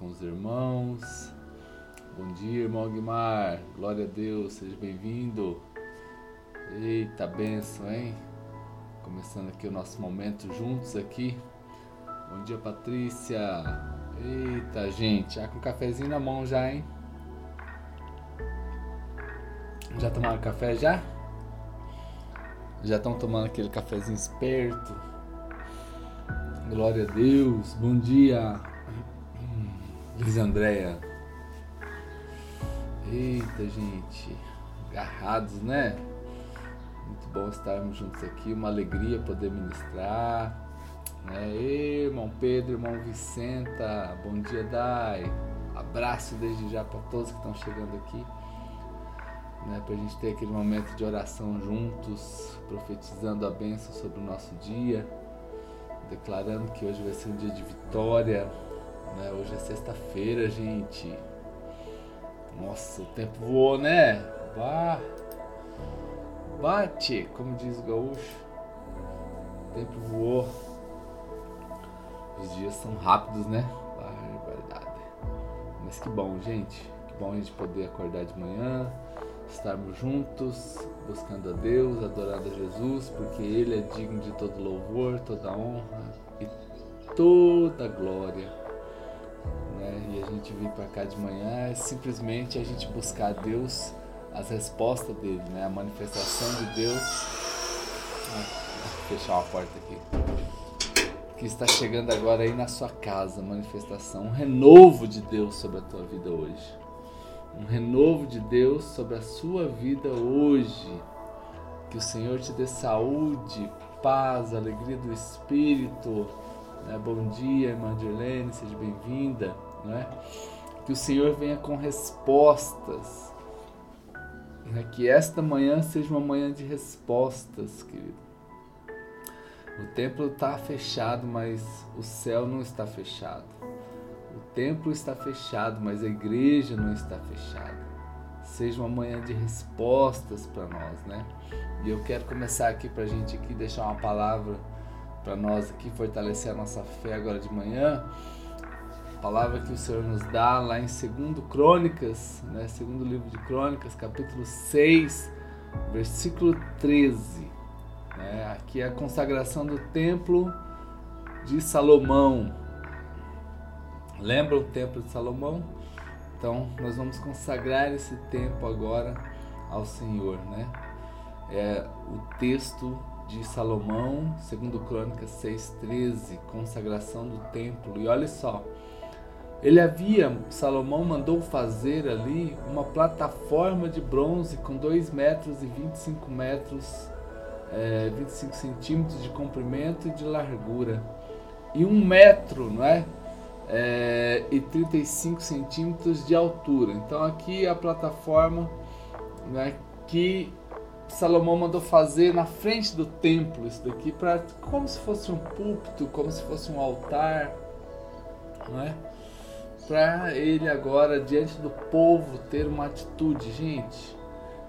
com os irmãos. Bom dia, irmão Guimar. Glória a Deus, seja bem-vindo. Eita, benção, hein? Começando aqui o nosso momento juntos aqui. Bom dia, Patrícia. Eita, gente, já com o cafezinho na mão já, hein? Já tomaram café já? Já estão tomando aquele cafezinho esperto? Glória a Deus. Bom dia. Liz Andréia. Eita, gente. Agarrados, né? Muito bom estarmos juntos aqui. Uma alegria poder ministrar. Né? Ei, irmão Pedro, irmão Vicenta. Bom dia, Dai. Abraço desde já para todos que estão chegando aqui. Né, para a gente ter aquele momento de oração juntos, profetizando a bênção sobre o nosso dia, declarando que hoje vai ser um dia de vitória, né? Hoje é sexta-feira, gente. Nossa, o tempo voou, né? Bate, como diz o gaúcho. O tempo voou. Os dias são rápidos, né? Verdade. Mas que bom, gente. Que bom a gente poder acordar de manhã, estarmos juntos, buscando a Deus, adorando a Jesus, porque Ele é digno de todo louvor, toda honra e toda glória gente vir para cá de manhã é simplesmente a gente buscar Deus, as respostas dele, né? A manifestação de Deus. Ah, vou fechar a porta aqui. Que está chegando agora aí na sua casa, manifestação, um renovo de Deus sobre a tua vida hoje. Um renovo de Deus sobre a sua vida hoje. Que o Senhor te dê saúde, paz, alegria do Espírito. Né? Bom dia, irmã Dirlene, seja bem-vinda né? Que o Senhor venha com respostas. Né? Que esta manhã seja uma manhã de respostas, querido. O templo está fechado, mas o céu não está fechado. O templo está fechado, mas a igreja não está fechada. Seja uma manhã de respostas para nós, né? E eu quero começar aqui para a gente aqui deixar uma palavra para nós aqui fortalecer a nossa fé agora de manhã palavra que o Senhor nos dá lá em 2 Crônicas, né? segundo livro de Crônicas, capítulo 6, versículo 13. Né? Aqui é a consagração do templo de Salomão. Lembra o templo de Salomão? Então, nós vamos consagrar esse tempo agora ao Senhor, né? É o texto de Salomão, segundo Crônicas 6:13, consagração do templo. E olha só, ele havia, Salomão mandou fazer ali uma plataforma de bronze com 2 metros e 25 metros, é, 25 centímetros de comprimento e de largura. E 1 um metro, não é? é? E 35 centímetros de altura. Então aqui a plataforma né, que Salomão mandou fazer na frente do templo, isso daqui, para como se fosse um púlpito, como se fosse um altar, não é? Para ele agora diante do povo ter uma atitude, gente.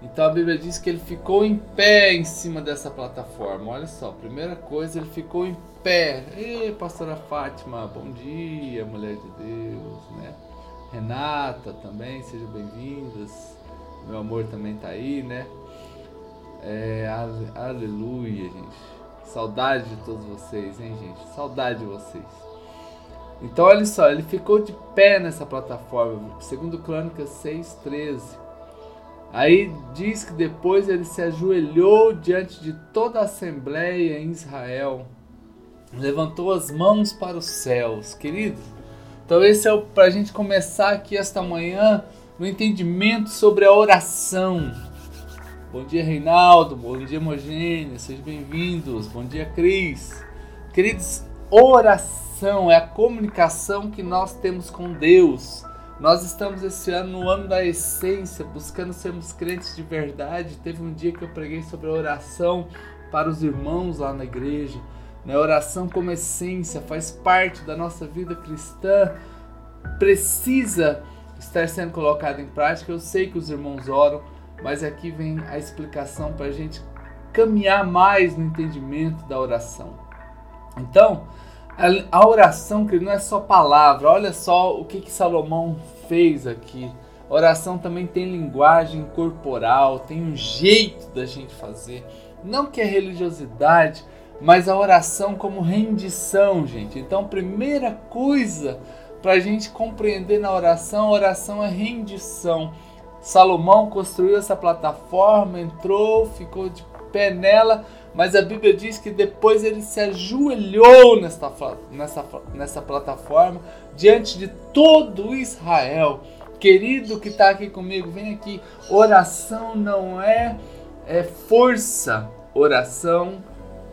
Então a Bíblia diz que ele ficou em pé em cima dessa plataforma. Olha só, primeira coisa, ele ficou em pé. Ei, pastora Fátima, bom dia, mulher de Deus, né? Renata também, sejam bem-vindas. Meu amor também tá aí, né? É, aleluia, gente. Saudade de todos vocês, hein, gente? Saudade de vocês. Então olha só, ele ficou de pé nessa plataforma, segundo Crônicas 6:13. Aí diz que depois ele se ajoelhou diante de toda a assembleia em Israel, levantou as mãos para os céus, querido. Então esse é para a gente começar aqui esta manhã no entendimento sobre a oração. Bom dia Reinaldo, bom dia Mogênia, sejam bem-vindos. Bom dia Cris. Queridos, oração é a comunicação que nós temos com Deus. Nós estamos esse ano no ano da essência, buscando sermos crentes de verdade. Teve um dia que eu preguei sobre a oração para os irmãos lá na igreja. Né? Oração como essência faz parte da nossa vida cristã, precisa estar sendo colocada em prática. Eu sei que os irmãos oram, mas aqui vem a explicação para a gente caminhar mais no entendimento da oração. Então, A oração, não é só palavra. Olha só o que, que Salomão fez aqui. Oração também tem linguagem corporal, tem um jeito da gente fazer. Não que é religiosidade, mas a oração como rendição, gente. Então, primeira coisa para a gente compreender na oração, a oração é rendição. Salomão construiu essa plataforma, entrou, ficou de pé nela, mas a Bíblia diz que depois ele se ajoelhou nessa, nessa, plataforma diante de todo Israel. Querido que está aqui comigo, vem aqui. Oração não é, é força, oração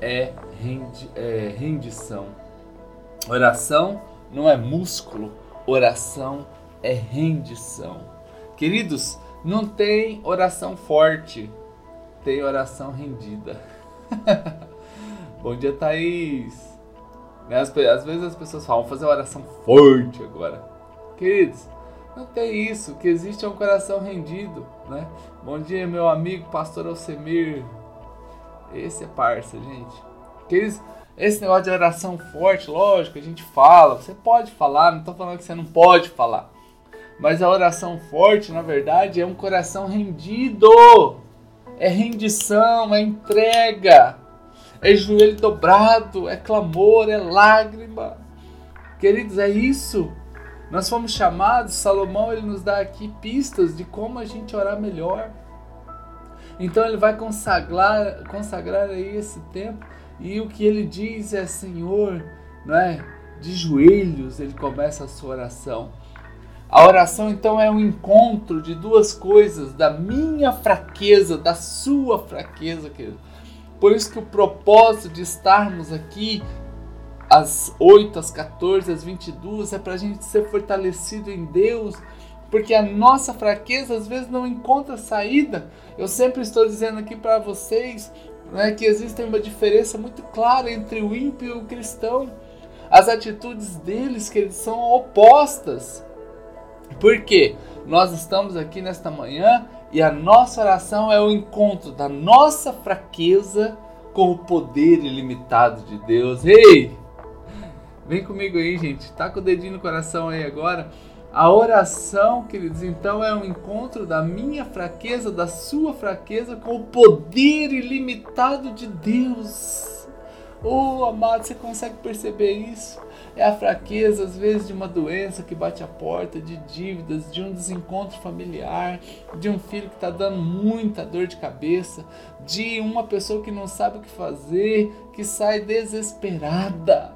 é, rendi, é rendição. Oração não é músculo, oração é rendição. Queridos, não tem oração forte, tem oração rendida. Bom dia, Thaís. Às, às vezes as pessoas falam, fazer oração forte agora. Queridos, não tem isso. O que existe é um coração rendido, né? Bom dia, meu amigo pastor Alcemir. Esse é parça, gente. Queridos, esse negócio de oração forte, lógico, a gente fala, você pode falar, não estou falando que você não pode falar. Mas a oração forte, na verdade, é um coração rendido. É rendição, é entrega. É joelho dobrado, é clamor, é lágrima. Queridos, é isso. Nós fomos chamados, Salomão ele nos dá aqui pistas de como a gente orar melhor. Então ele vai consagrar, consagrar aí esse tempo e o que ele diz é: Senhor, não é? De joelhos ele começa a sua oração. A oração então é um encontro de duas coisas, da minha fraqueza, da sua fraqueza, querido. Por isso que o propósito de estarmos aqui às 8, às 14, às 22 é para a gente ser fortalecido em Deus, porque a nossa fraqueza às vezes não encontra saída. Eu sempre estou dizendo aqui para vocês né, que existe uma diferença muito clara entre o ímpio e o cristão. As atitudes deles que eles são opostas. Por quê? Nós estamos aqui nesta manhã e a nossa oração é o encontro da nossa fraqueza com o poder ilimitado de Deus. Ei! Vem comigo aí, gente. Tá com o dedinho no coração aí agora. A oração, queridos, então é um encontro da minha fraqueza, da sua fraqueza com o poder ilimitado de Deus. Oh, amado, você consegue perceber isso? É a fraqueza, às vezes, de uma doença que bate a porta, de dívidas, de um desencontro familiar, de um filho que está dando muita dor de cabeça, de uma pessoa que não sabe o que fazer, que sai desesperada.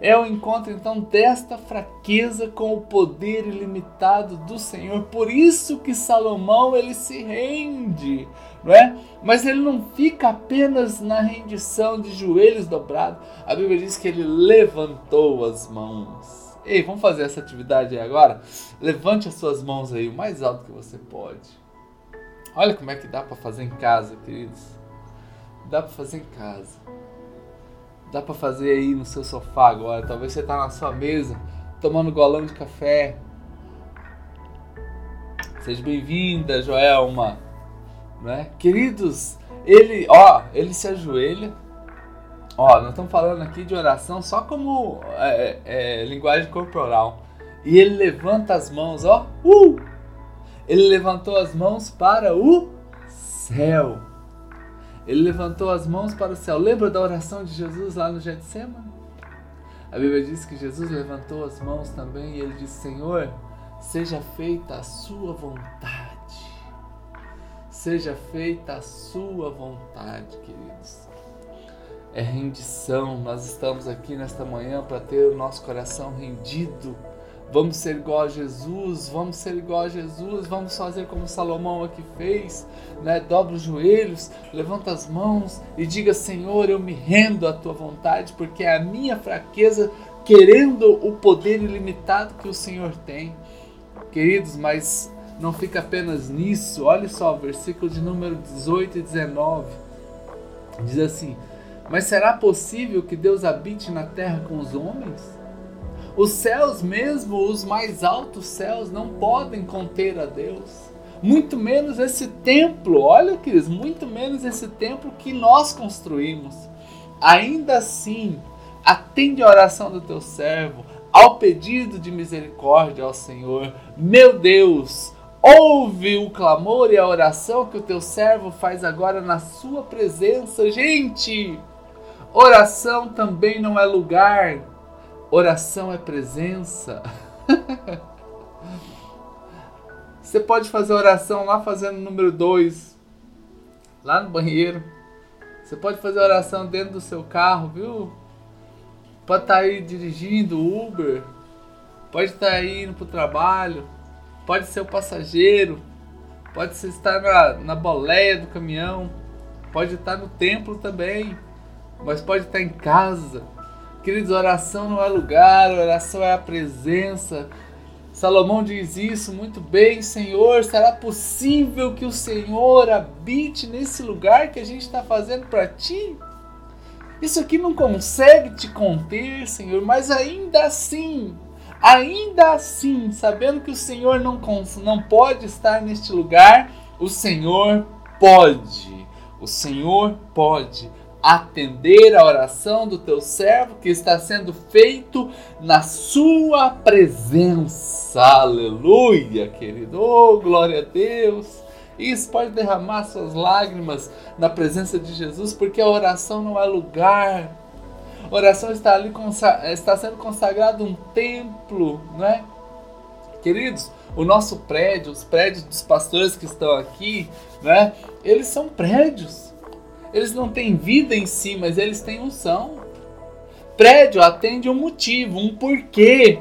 É o encontro então desta fraqueza com o poder ilimitado do Senhor. Por isso que Salomão ele se rende, não é? Mas ele não fica apenas na rendição de joelhos dobrados. A Bíblia diz que ele levantou as mãos. Ei, vamos fazer essa atividade aí agora? Levante as suas mãos aí o mais alto que você pode. Olha como é que dá para fazer em casa, queridos. Dá para fazer em casa. Dá para fazer aí no seu sofá agora. Talvez você tá na sua mesa tomando golão de café. Seja bem-vinda, Joelma. Né? Queridos, ele, ó, ele se ajoelha. Ó, nós estamos falando aqui de oração só como é, é, linguagem corporal. E ele levanta as mãos, ó. Uh! Ele levantou as mãos para o céu. Ele levantou as mãos para o céu. Lembra da oração de Jesus lá no Getsemane? A Bíblia diz que Jesus levantou as mãos também e ele disse: Senhor, seja feita a sua vontade. Seja feita a sua vontade, queridos. É rendição. Nós estamos aqui nesta manhã para ter o nosso coração rendido Vamos ser igual a Jesus, vamos ser igual a Jesus, vamos fazer como Salomão aqui fez, né? Dobra os joelhos, levanta as mãos e diga: Senhor, eu me rendo à tua vontade, porque é a minha fraqueza querendo o poder ilimitado que o Senhor tem. Queridos, mas não fica apenas nisso. Olha só, versículo de número 18 e 19. Diz assim: Mas será possível que Deus habite na terra com os homens? Os céus, mesmo os mais altos céus, não podem conter a Deus. Muito menos esse templo, olha, queridos, muito menos esse templo que nós construímos. Ainda assim, atende a oração do teu servo, ao pedido de misericórdia ao Senhor. Meu Deus, ouve o clamor e a oração que o teu servo faz agora na sua presença. Gente, oração também não é lugar, oração é presença. Você pode fazer oração lá fazendo número 2, lá no banheiro. Você pode fazer oração dentro do seu carro, viu? Pode estar tá aí dirigindo Uber, pode estar tá indo para o trabalho, pode ser o passageiro, pode estar na, na boleia do caminhão, pode estar no templo também, mas pode estar em casa. Queridos, oração não é lugar, oração é a presença. Salomão diz isso muito bem, Senhor. Será possível que o Senhor habite nesse lugar que a gente está fazendo para ti? Isso aqui não consegue te conter, Senhor, mas ainda assim, ainda assim, sabendo que o Senhor não, não pode estar neste lugar, o Senhor pode. O Senhor pode atender a oração do teu servo que está sendo feito na sua presença. Aleluia, querido. Oh, glória a Deus. Isso pode derramar suas lágrimas na presença de Jesus, porque a oração não é lugar. Oração está ali está sendo consagrado um templo, não é? Queridos, o nosso prédio, os prédios dos pastores que estão aqui, né? Eles são prédios. Eles não têm vida em si, mas eles têm unção. Prédio atende um motivo, um porquê.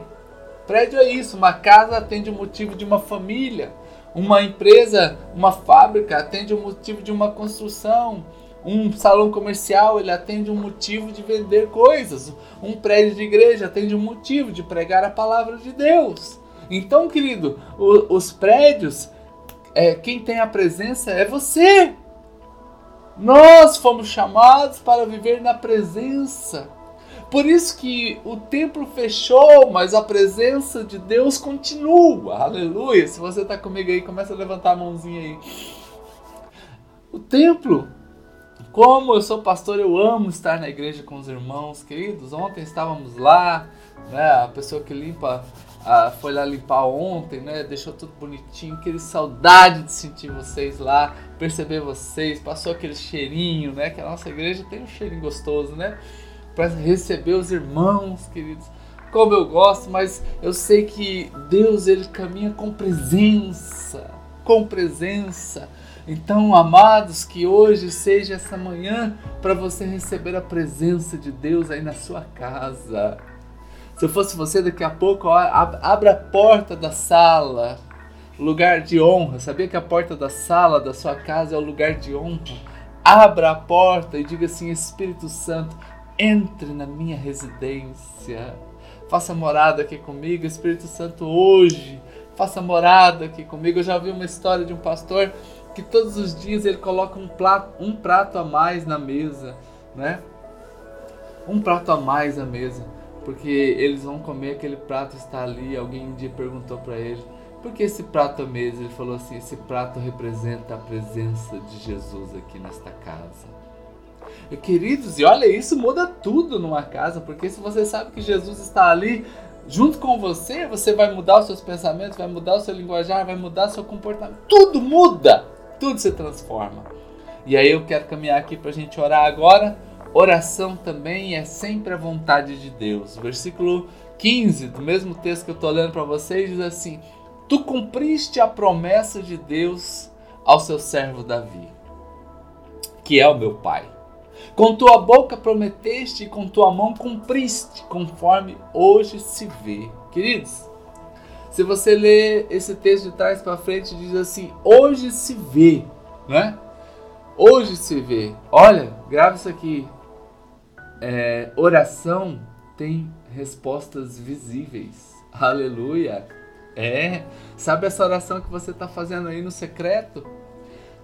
Prédio é isso, uma casa atende o um motivo de uma família. Uma empresa, uma fábrica atende o motivo de uma construção. Um salão comercial, ele atende um motivo de vender coisas. Um prédio de igreja atende um motivo de pregar a palavra de Deus. Então, querido, o, os prédios, é, quem tem a presença é você. Nós fomos chamados para viver na presença. Por isso que o templo fechou, mas a presença de Deus continua. Aleluia. Se você está comigo aí, começa a levantar a mãozinha aí. O templo, como eu sou pastor, eu amo estar na igreja com os irmãos, queridos. Ontem estávamos lá, né? A pessoa que limpa ah, foi lá limpar ontem, né? Deixou tudo bonitinho. Aquele saudade de sentir vocês lá, perceber vocês. Passou aquele cheirinho, né? Que a nossa igreja tem um cheirinho gostoso, né? para receber os irmãos, queridos. Como eu gosto, mas eu sei que Deus ele caminha com presença, com presença. Então, amados, que hoje seja essa manhã para você receber a presença de Deus aí na sua casa. Se eu fosse você, daqui a pouco, ó, abra a porta da sala, lugar de honra. Sabia que a porta da sala da sua casa é o lugar de honra? Abra a porta e diga assim: Espírito Santo, entre na minha residência. Faça morada aqui comigo, Espírito Santo, hoje. Faça morada aqui comigo. Eu já vi uma história de um pastor que todos os dias ele coloca um prato, um prato a mais na mesa, né? Um prato a mais na mesa, porque eles vão comer aquele prato está ali. Alguém um dia perguntou para ele: "Por que esse prato à mesa?" Ele falou assim: "Esse prato representa a presença de Jesus aqui nesta casa." Queridos, e olha, isso muda tudo numa casa, porque se você sabe que Jesus está ali junto com você, você vai mudar os seus pensamentos, vai mudar o seu linguajar, vai mudar o seu comportamento. Tudo muda, tudo se transforma. E aí eu quero caminhar aqui para a gente orar agora. Oração também é sempre a vontade de Deus. Versículo 15 do mesmo texto que eu estou lendo para vocês diz assim: Tu cumpriste a promessa de Deus ao seu servo Davi, que é o meu pai. Com tua boca prometeste e com tua mão cumpriste, conforme hoje se vê. Queridos, se você ler esse texto de trás para frente, diz assim: hoje se vê, né? Hoje se vê. Olha, grava isso aqui. É, oração tem respostas visíveis. Aleluia. É, sabe essa oração que você está fazendo aí no secreto?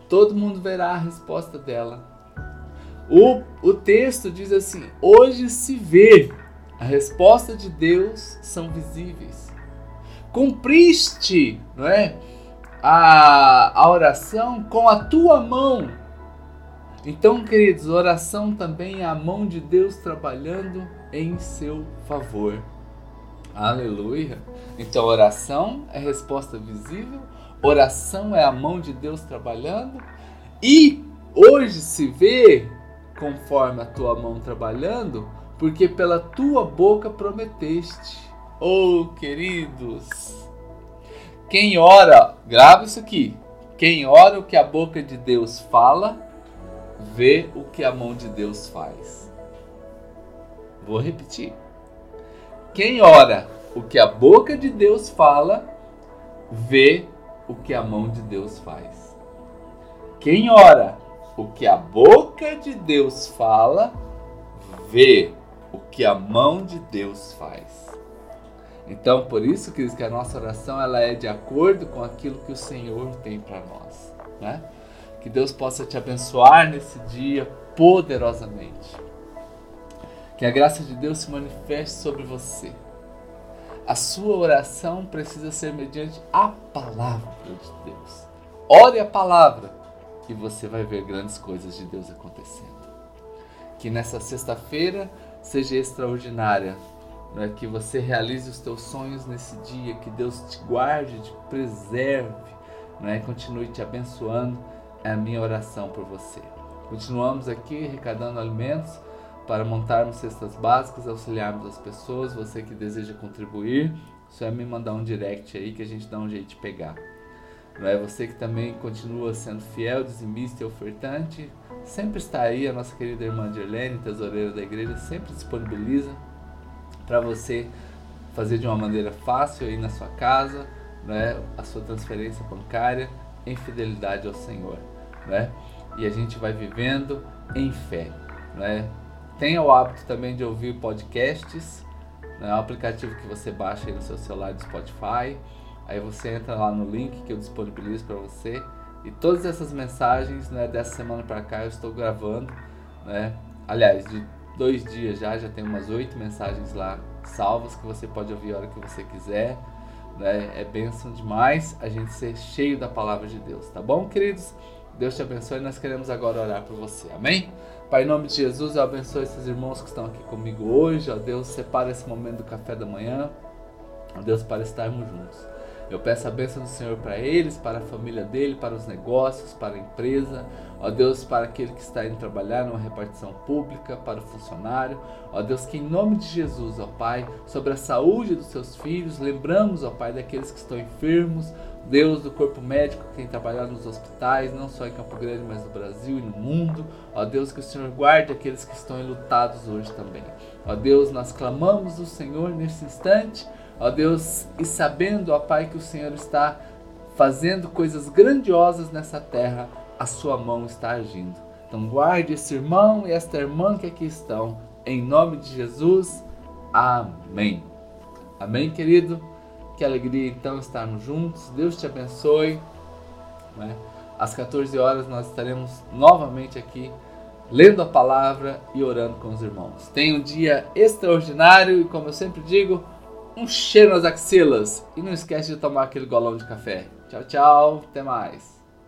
Todo mundo verá a resposta dela. O, o texto diz assim: hoje se vê, a resposta de Deus são visíveis. Cumpriste, não é? A, a oração com a tua mão. Então, queridos, oração também é a mão de Deus trabalhando em seu favor. Aleluia. Então, oração é resposta visível, oração é a mão de Deus trabalhando, e hoje se vê conforme a tua mão trabalhando, porque pela tua boca prometeste. Oh, queridos, quem ora, grava isso aqui. Quem ora o que a boca de Deus fala, vê o que a mão de Deus faz. Vou repetir. Quem ora o que a boca de Deus fala, vê o que a mão de Deus faz. Quem ora o que a boca de Deus fala, vê o que a mão de Deus faz. Então, por isso que que a nossa oração ela é de acordo com aquilo que o Senhor tem para nós, né? Que Deus possa te abençoar nesse dia poderosamente. Que a graça de Deus se manifeste sobre você. A sua oração precisa ser mediante a palavra de Deus. Ore a palavra e você vai ver grandes coisas de Deus acontecendo. Que nessa sexta-feira seja extraordinária, né? que você realize os teus sonhos nesse dia, que Deus te guarde, te preserve, né? continue te abençoando. É a minha oração por você. Continuamos aqui arrecadando alimentos para montarmos cestas básicas, auxiliarmos as pessoas. Você que deseja contribuir, só é me mandar um direct aí que a gente dá um jeito de pegar. Não é você que também continua sendo fiel, dizimista e ofertante, sempre está aí a nossa querida irmã Gerlene, tesoureira da igreja, sempre disponibiliza para você fazer de uma maneira fácil aí na sua casa, né, a sua transferência bancária em fidelidade ao Senhor, né? E a gente vai vivendo em fé, né? Tenha o hábito também de ouvir podcasts, né, um aplicativo que você baixa aí no seu celular do Spotify, aí você entra lá no link que eu disponibilizo para você e todas essas mensagens, né, dessa semana para cá eu estou gravando, né? Aliás, de dois dias já, já tem umas oito mensagens lá salvas que você pode ouvir a hora que você quiser. Né? É bênção demais a gente ser cheio da palavra de Deus, tá bom, queridos? Deus te abençoe e nós queremos agora orar por você, amém? Pai, em nome de Jesus, eu abençoe esses irmãos que estão aqui comigo hoje, ó Deus, separa esse momento do café da manhã, ó Deus, para estarmos juntos. Eu peço a bênção do Senhor para eles, para a família dele, para os negócios, para a empresa. Ó Deus, para aquele que está indo trabalhar numa repartição pública, para o funcionário. Ó Deus, que em nome de Jesus, ó Pai, sobre a saúde dos seus filhos, lembramos, ó Pai, daqueles que estão enfermos. Deus do corpo médico, quem trabalhar nos hospitais, não só em Campo Grande, mas no Brasil e no mundo. Ó Deus, que o Senhor guarde aqueles que estão enlutados hoje também. Ó Deus, nós clamamos o Senhor nesse instante ó Deus, e sabendo, ó Pai, que o Senhor está fazendo coisas grandiosas nessa terra, a sua mão está agindo. Então guarde esse irmão e esta irmã que aqui estão, em nome de Jesus. Amém. Amém, querido? Que alegria então estarmos juntos. Deus te abençoe. Né? Às 14 horas nós estaremos novamente aqui lendo a palavra e orando com os irmãos. Tenha um dia extraordinário e, como eu sempre digo, um cheiro nas axilas e não esquece de tomar aquele golão de café. Tchau, tchau, até mais.